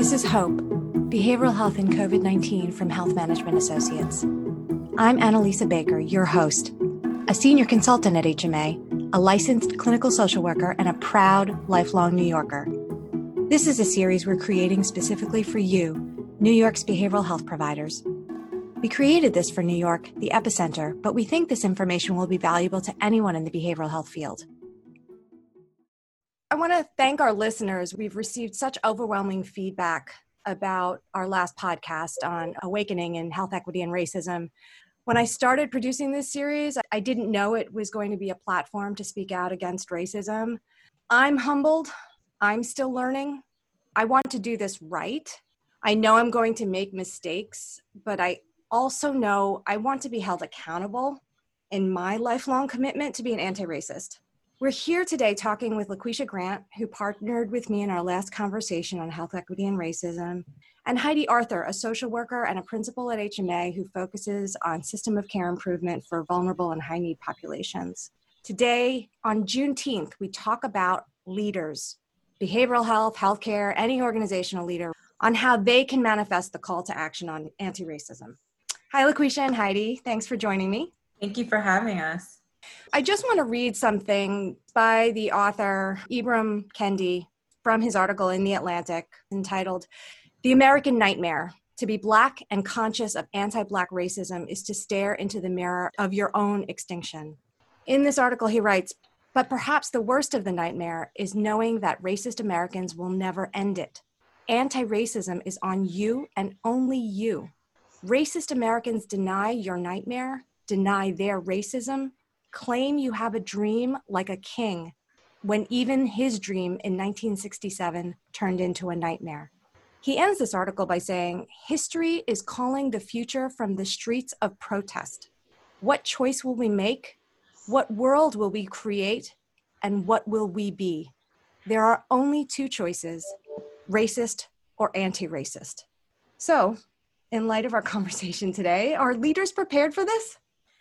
This is Hope, Behavioral Health and COVID 19 from Health Management Associates. I'm Annalisa Baker, your host, a senior consultant at HMA, a licensed clinical social worker, and a proud lifelong New Yorker. This is a series we're creating specifically for you, New York's behavioral health providers. We created this for New York, the epicenter, but we think this information will be valuable to anyone in the behavioral health field. I want to thank our listeners. We've received such overwhelming feedback about our last podcast on awakening in health equity and racism. When I started producing this series, I didn't know it was going to be a platform to speak out against racism. I'm humbled. I'm still learning. I want to do this right. I know I'm going to make mistakes, but I also know I want to be held accountable in my lifelong commitment to be an anti racist. We're here today talking with LaQuisha Grant, who partnered with me in our last conversation on health equity and racism, and Heidi Arthur, a social worker and a principal at HMA who focuses on system of care improvement for vulnerable and high need populations. Today, on Juneteenth, we talk about leaders, behavioral health, healthcare, any organizational leader, on how they can manifest the call to action on anti racism. Hi, LaQuisha and Heidi. Thanks for joining me. Thank you for having us. I just want to read something by the author Ibram Kendi from his article in The Atlantic entitled The American Nightmare. To be Black and conscious of anti Black racism is to stare into the mirror of your own extinction. In this article, he writes, but perhaps the worst of the nightmare is knowing that racist Americans will never end it. Anti racism is on you and only you. Racist Americans deny your nightmare, deny their racism, claim you have a dream like a king when even his dream in 1967 turned into a nightmare. He ends this article by saying, History is calling the future from the streets of protest. What choice will we make? What world will we create? And what will we be? There are only two choices racist or anti racist. So, in light of our conversation today, are leaders prepared for this?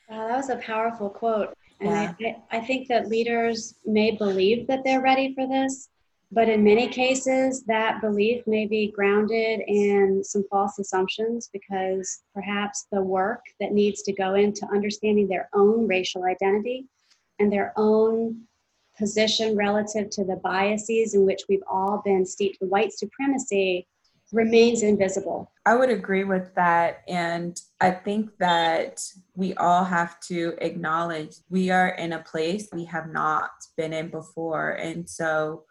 Wow, that was a powerful quote. And yeah. I, I think that leaders may believe that they're ready for this, but in many cases, that belief may be grounded in some false assumptions because perhaps the work that needs to go into understanding their own racial identity and their own position relative to the biases in which we've all been steeped, the white supremacy remains invisible. I would agree with that. And I think that we all have to acknowledge we are in a place we have not been in before. And so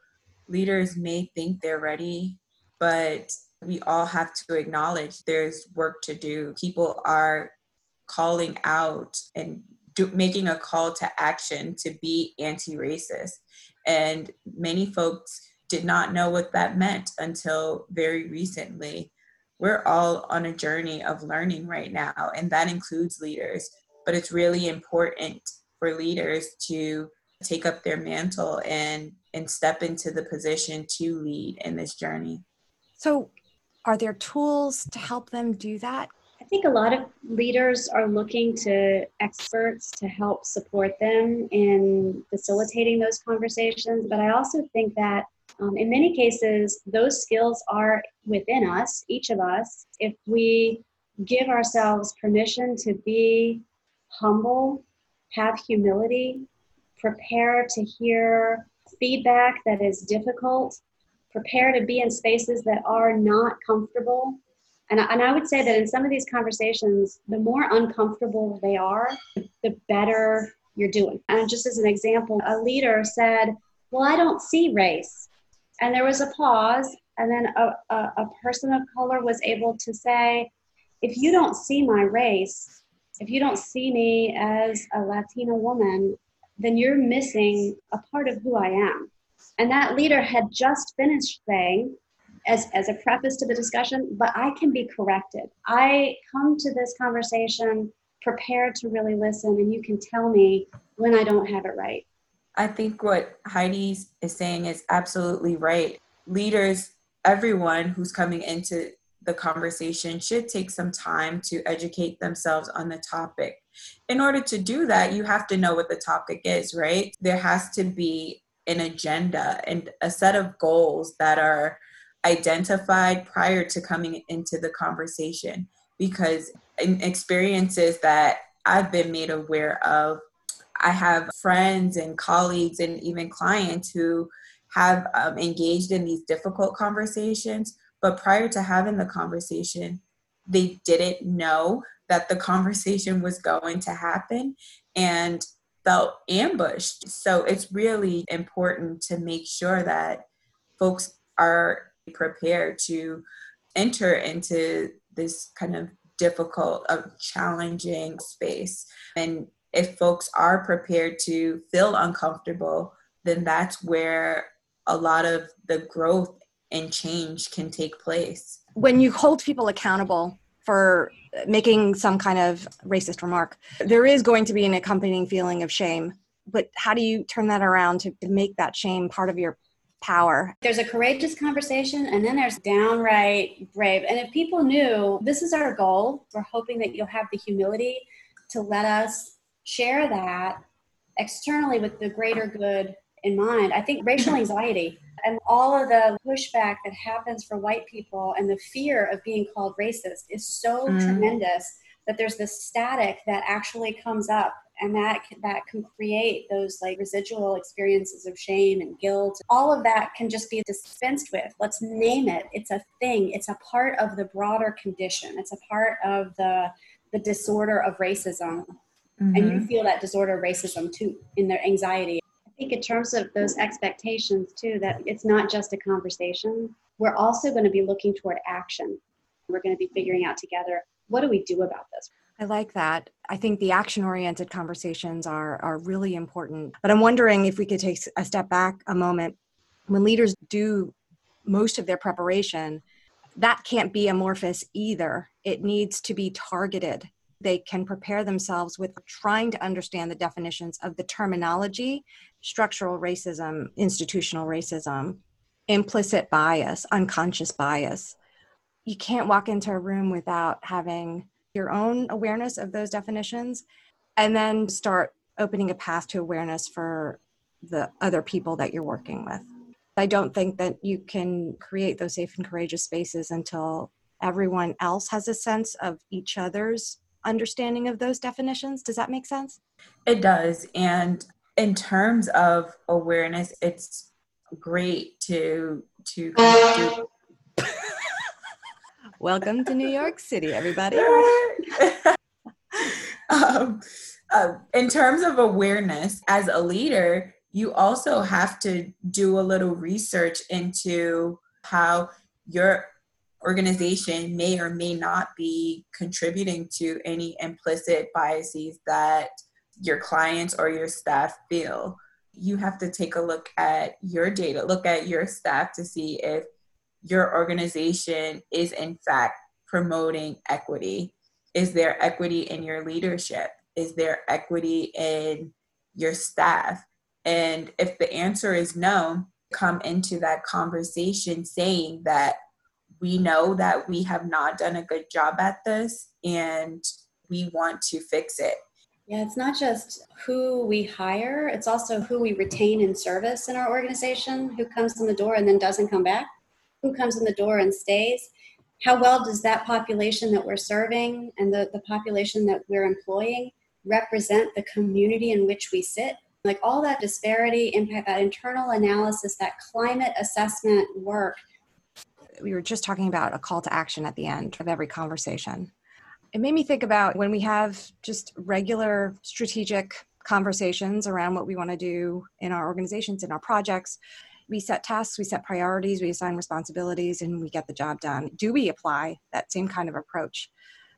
leaders may think they're ready, but we all have to acknowledge there's work to do. People are calling out and do, making a call to action to be anti racist. And many folks did not know what that meant until very recently. We're all on a journey of learning right now, and that includes leaders. But it's really important for leaders to take up their mantle and and step into the position to lead in this journey. So, are there tools to help them do that? I think a lot of leaders are looking to experts to help support them in facilitating those conversations, but I also think that um, in many cases, those skills are within us, each of us, if we give ourselves permission to be humble, have humility, prepare to hear feedback that is difficult, prepare to be in spaces that are not comfortable. And, and I would say that in some of these conversations, the more uncomfortable they are, the better you're doing. And just as an example, a leader said, Well, I don't see race. And there was a pause, and then a, a, a person of color was able to say, if you don't see my race, if you don't see me as a Latina woman, then you're missing a part of who I am. And that leader had just finished saying, as, as a preface to the discussion, but I can be corrected. I come to this conversation prepared to really listen, and you can tell me when I don't have it right. I think what Heidi is saying is absolutely right. Leaders, everyone who's coming into the conversation should take some time to educate themselves on the topic. In order to do that, you have to know what the topic is, right? There has to be an agenda and a set of goals that are identified prior to coming into the conversation because in experiences that I've been made aware of, I have friends and colleagues and even clients who have um, engaged in these difficult conversations, but prior to having the conversation, they didn't know that the conversation was going to happen and felt ambushed. So it's really important to make sure that folks are prepared to enter into this kind of difficult, uh, challenging space. And if folks are prepared to feel uncomfortable, then that's where a lot of the growth and change can take place. When you hold people accountable for making some kind of racist remark, there is going to be an accompanying feeling of shame. But how do you turn that around to, to make that shame part of your power. There's a courageous conversation and then there's downright brave. And if people knew this is our goal, we're hoping that you'll have the humility to let us share that externally with the greater good in mind. I think racial anxiety and all of the pushback that happens for white people and the fear of being called racist is so mm. tremendous that there's this static that actually comes up and that that can create those like residual experiences of shame and guilt. All of that can just be dispensed with. Let's name it. It's a thing. It's a part of the broader condition. It's a part of the the disorder of racism mm-hmm. and you mm-hmm. feel that disorder racism too in their anxiety i think in terms of those expectations too that it's not just a conversation we're also going to be looking toward action we're going to be figuring out together what do we do about this I like that. I think the action oriented conversations are, are really important. But I'm wondering if we could take a step back a moment. When leaders do most of their preparation, that can't be amorphous either. It needs to be targeted. They can prepare themselves with trying to understand the definitions of the terminology structural racism, institutional racism, implicit bias, unconscious bias. You can't walk into a room without having your own awareness of those definitions and then start opening a path to awareness for the other people that you're working with. I don't think that you can create those safe and courageous spaces until everyone else has a sense of each other's understanding of those definitions. Does that make sense? It does. And in terms of awareness, it's great to to do Welcome to New York City, everybody. um, uh, in terms of awareness, as a leader, you also have to do a little research into how your organization may or may not be contributing to any implicit biases that your clients or your staff feel. You have to take a look at your data, look at your staff to see if your organization is in fact promoting equity? Is there equity in your leadership? Is there equity in your staff? And if the answer is no, come into that conversation saying that we know that we have not done a good job at this and we want to fix it. Yeah, it's not just who we hire, it's also who we retain in service in our organization, who comes in the door and then doesn't come back who comes in the door and stays how well does that population that we're serving and the, the population that we're employing represent the community in which we sit like all that disparity impact that internal analysis that climate assessment work we were just talking about a call to action at the end of every conversation it made me think about when we have just regular strategic conversations around what we want to do in our organizations in our projects we set tasks, we set priorities, we assign responsibilities, and we get the job done. Do we apply that same kind of approach?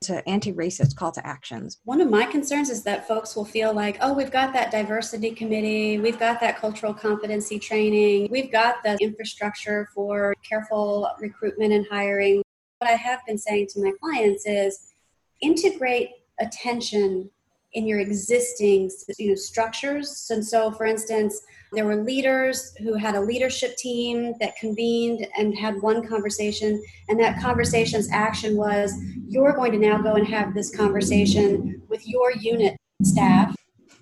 To anti-racist call to actions. One of my concerns is that folks will feel like, oh, we've got that diversity committee, we've got that cultural competency training, we've got the infrastructure for careful recruitment and hiring. What I have been saying to my clients is integrate attention in your existing you know, structures. And so, for instance, there were leaders who had a leadership team that convened and had one conversation, and that conversation's action was you're going to now go and have this conversation with your unit staff.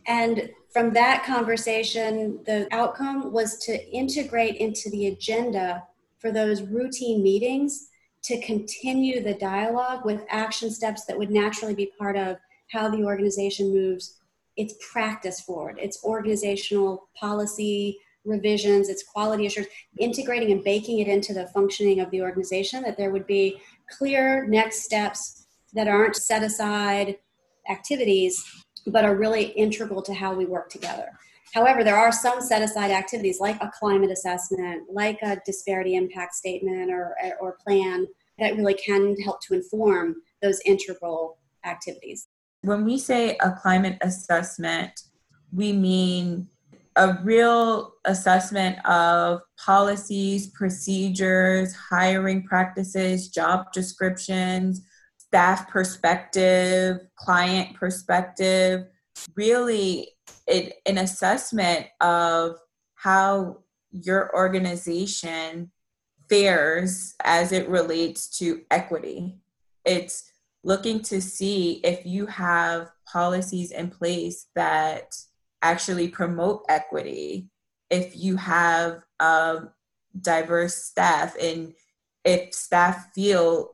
And from that conversation, the outcome was to integrate into the agenda for those routine meetings to continue the dialogue with action steps that would naturally be part of how the organization moves its practice forward, its organizational policy revisions, its quality assurance, integrating and baking it into the functioning of the organization, that there would be clear next steps that aren't set aside activities, but are really integral to how we work together. However, there are some set aside activities like a climate assessment, like a disparity impact statement or, or plan that really can help to inform those integral activities. When we say a climate assessment, we mean a real assessment of policies, procedures, hiring practices, job descriptions, staff perspective, client perspective, really it, an assessment of how your organization fares as it relates to equity. It's looking to see if you have policies in place that actually promote equity, if you have a diverse staff, and if staff feel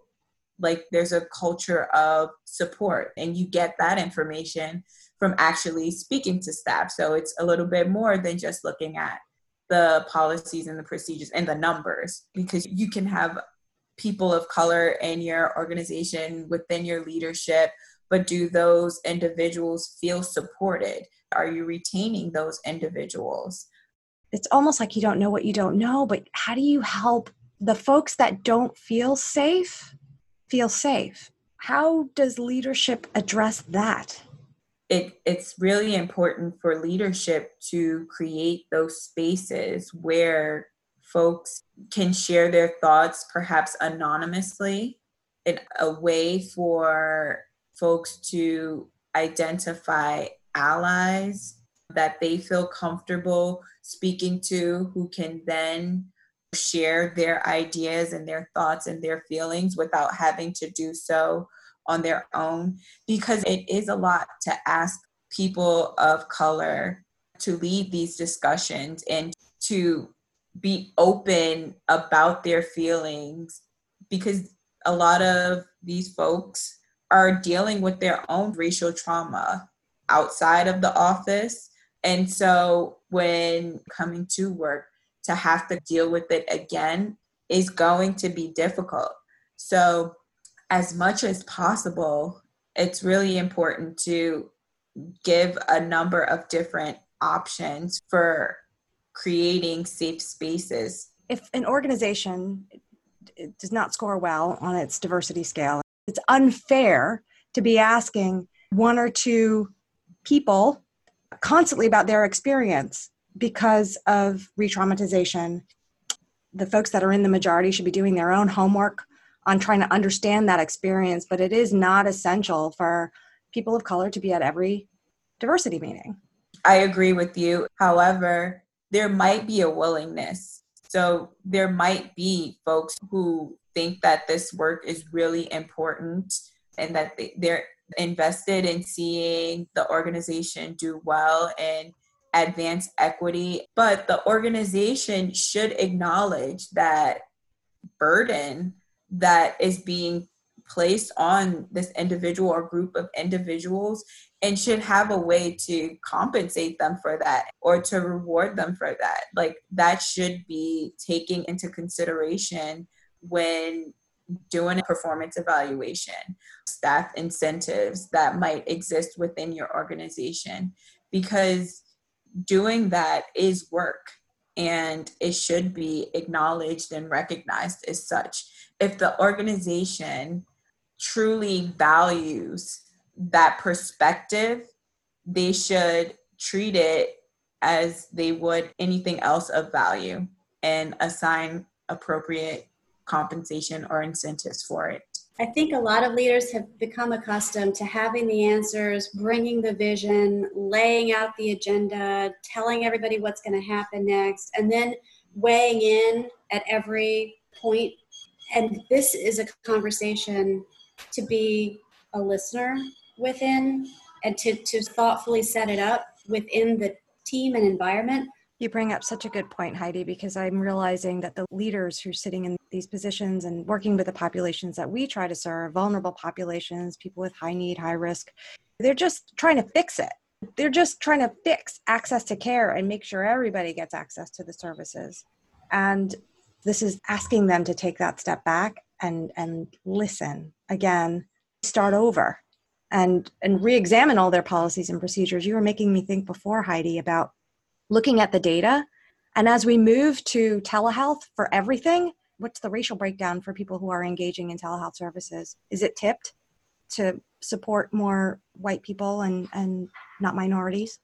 like there's a culture of support and you get that information from actually speaking to staff. So it's a little bit more than just looking at the policies and the procedures and the numbers because you can have people of color in your organization within your leadership but do those individuals feel supported? Are you retaining those individuals? It's almost like you don't know what you don't know but how do you help the folks that don't feel safe feel safe? How does leadership address that? It, it's really important for leadership to create those spaces where folks can share their thoughts perhaps anonymously in a way for folks to identify allies that they feel comfortable speaking to who can then share their ideas and their thoughts and their feelings without having to do so on their own. Because it is a lot to ask people of color to lead these discussions and to be open about their feelings because a lot of these folks are dealing with their own racial trauma outside of the office. And so when coming to work, to have to deal with it again is going to be difficult. So as much as possible, it's really important to give a number of different options for creating safe spaces. If an organization does not score well on its diversity scale, it's unfair to be asking one or two people constantly about their experience because of re traumatization. The folks that are in the majority should be doing their own homework on trying to understand that experience, but it is not essential for people of color to be at every diversity meeting. I agree with you. However, there might be a willingness. So there might be folks who think that this work is really important and that they're invested in seeing the organization do well and advance equity. But the organization should acknowledge that burden that is being placed on this individual or group of individuals and should have a way to compensate them for that or to reward them for that. Like that should be taken into consideration when doing a performance evaluation, staff incentives that might exist within your organization, because doing that is work and it should be acknowledged and recognized as such. If the organization truly values that perspective, they should treat it as they would anything else of value and assign appropriate compensation or incentives for it. I think a lot of leaders have become accustomed to having the answers, bringing the vision, laying out the agenda, telling everybody what's going to happen next, and then weighing in at every point. And this is a conversation to be a listener within and to, to thoughtfully set it up within the team and environment You bring up such a good point, Heidi, because I'm realizing that the leaders who are sitting in these positions and working with the populations that we try to serve, vulnerable populations, people with high need, high risk, they're just trying to fix it. They're just trying to fix access to care and make sure everybody gets access to the services. And this is asking them to take that step back and, and listen again, start over and, and re examine all their policies and procedures. You were making me think before, Heidi, about looking at the data. And as we move to telehealth for everything, what's the racial breakdown for people who are engaging in telehealth services? Is it tipped to support more white people and, and not minorities?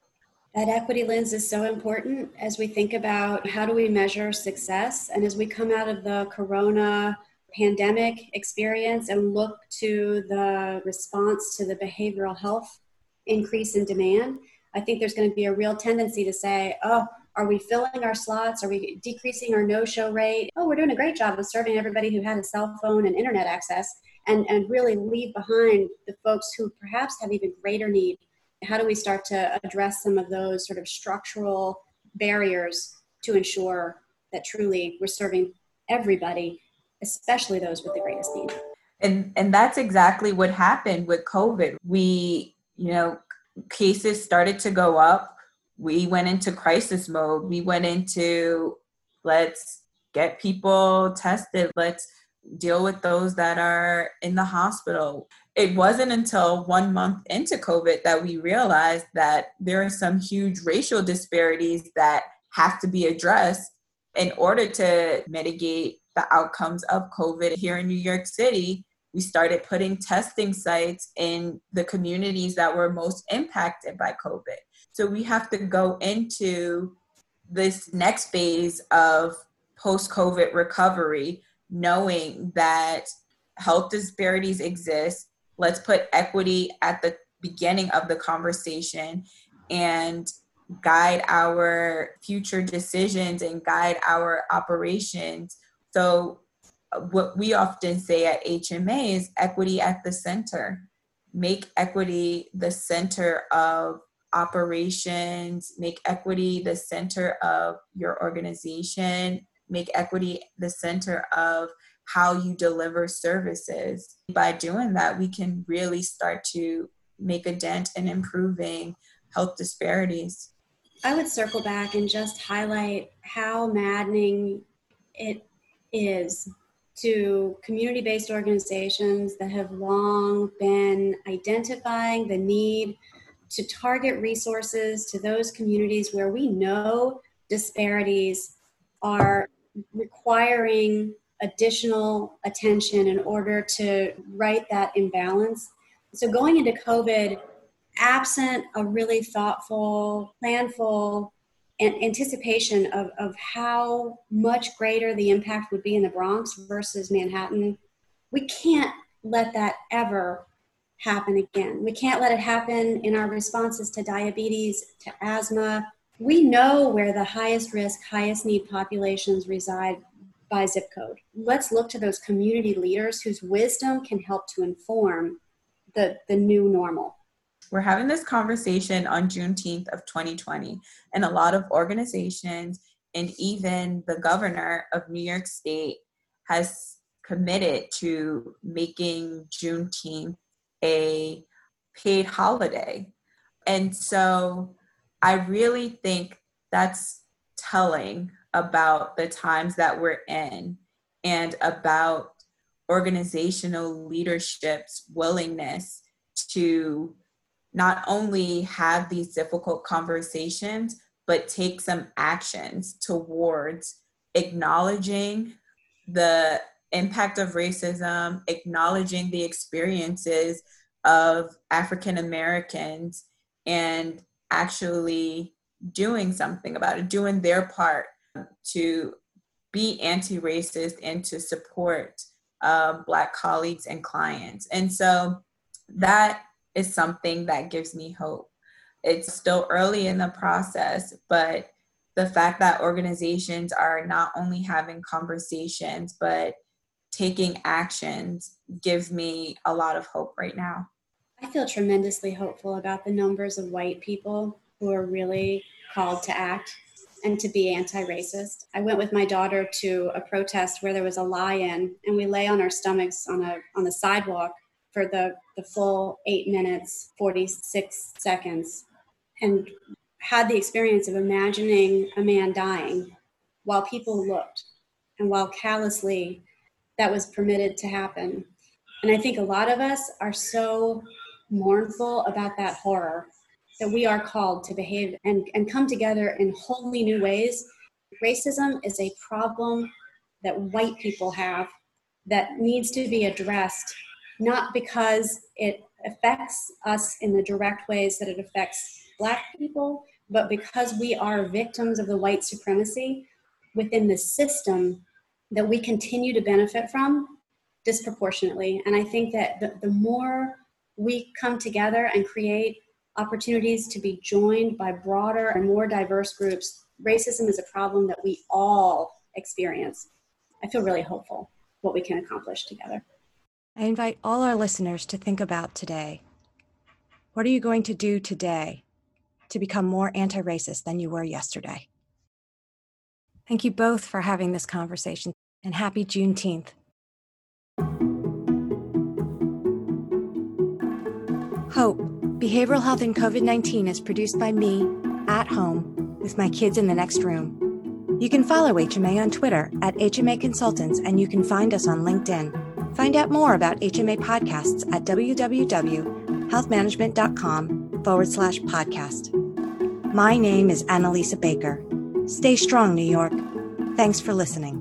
That equity lens is so important as we think about how do we measure success. And as we come out of the corona pandemic experience and look to the response to the behavioral health increase in demand, I think there's going to be a real tendency to say, oh, are we filling our slots? Are we decreasing our no show rate? Oh, we're doing a great job of serving everybody who had a cell phone and internet access and, and really leave behind the folks who perhaps have even greater need. How do we start to address some of those sort of structural barriers to ensure that truly we're serving everybody, especially those with the greatest need? And, and that's exactly what happened with COVID. We, you know, cases started to go up, we went into crisis mode. We went into let's get people tested, let's deal with those that are in the hospital. It wasn't until one month into COVID that we realized that there are some huge racial disparities that have to be addressed in order to mitigate the outcomes of COVID here in New York City we started putting testing sites in the communities that were most impacted by COVID. So we have to go into this next phase of post COVID recovery, knowing that health disparities exist. Let's put equity at the beginning of the conversation and guide our future decisions and guide our operations. So uh, what we often say at HMA is equity at the center. Make equity the center of operations, make equity the center of your organization, make equity the center of how you deliver services. By doing that, we can really start to make a dent in improving health disparities. I would circle back and just highlight how maddening it is to community based organizations that have long been identifying the need to target resources to those communities where we know disparities are requiring additional attention in order to right that imbalance. So, going into COVID, absent a really thoughtful, planful anticipation of, of how much greater the impact would be in the Bronx versus Manhattan, we can't let that ever happen again. We can't let it happen in our responses to diabetes, to asthma. We know where the highest risk, highest need populations reside by zip code. Let's look to those community leaders whose wisdom can help to inform the, the new normal. We're having this conversation on Juneteenth of 2020, and a lot of organizations and even the governor of New York State has committed to making Juneteenth a paid holiday. And so I really think that's telling about the times that we're in and about organizational leadership's willingness to not only have these difficult conversations, but take some actions towards acknowledging the impact of racism, acknowledging the experiences of African Americans, and actually doing something about it, doing their part to be anti racist and to support uh, Black colleagues and clients. And so that is something that gives me hope. It's still early in the process, but the fact that organizations are not only having conversations, but taking actions gives me a lot of hope right now. I feel tremendously hopeful about the numbers of white people who are really called to act and to be anti racist. I went with my daughter to a protest where there was a lie in, and we lay on our stomachs on, a, on the sidewalk for the, the full eight minutes, 46 seconds, and had the experience of imagining a man dying while people looked and while callously that was permitted to happen. And I think a lot of us are so mournful about that horror that we are called to behave and, and come together in wholly new ways. Racism is a problem that white people have that needs to be addressed, not because it affects us in the direct ways that it affects Black people, but because we are victims of the white supremacy within the system that we continue to benefit from disproportionately. And I think that the, the more we come together and create opportunities to be joined by broader and more diverse groups, racism is a problem that we all experience. I feel really hopeful what we can accomplish together. I invite all our listeners to think about today. What are you going to do today to become more anti racist than you were yesterday? Thank you both for having this conversation and happy Juneteenth. Hope, Behavioral Health and COVID 19 is produced by me at home with my kids in the next room. You can follow HMA on Twitter at HMA Consultants and you can find us on LinkedIn. Find out more about HMA podcasts at www.healthmanagement.com forward slash podcast. My name is Annalisa Baker. Stay strong, New York. Thanks for listening.